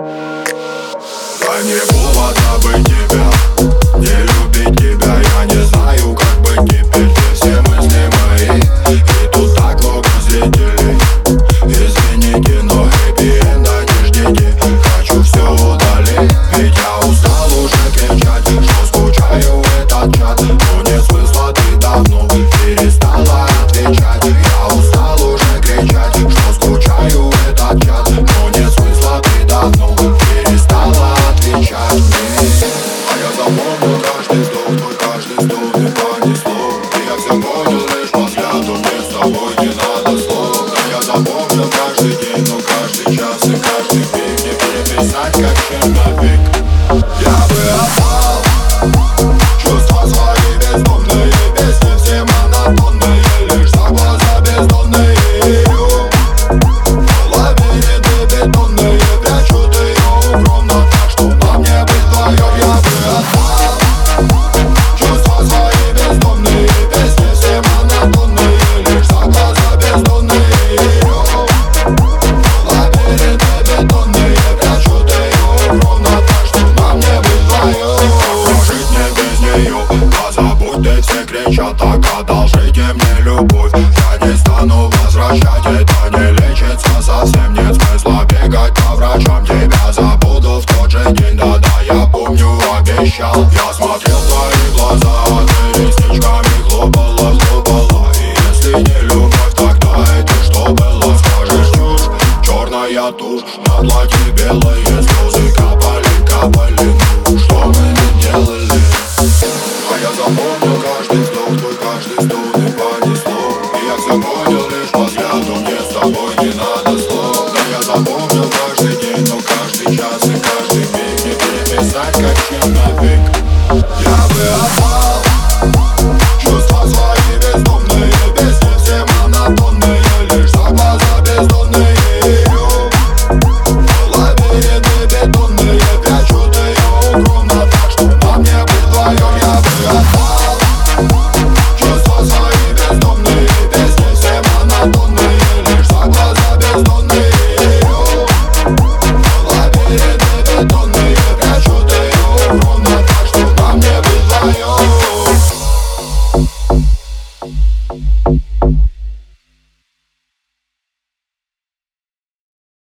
По небу вода бы тебя каждый плеча Так одолжите мне любовь. Я не стану возвращать Это не лечится совсем. Нет смысла бегать по врачам Тебя забуду в тот же день. Да-да, я помню, обещал. Я смотрел твои глаза. каждый вздох, твой каждый вздох Ты И я все лишь взгляду Мне с тобой не надо слов. Я запомнил каждый день, но каждый час и каждый миг. Не переписать, как чем на век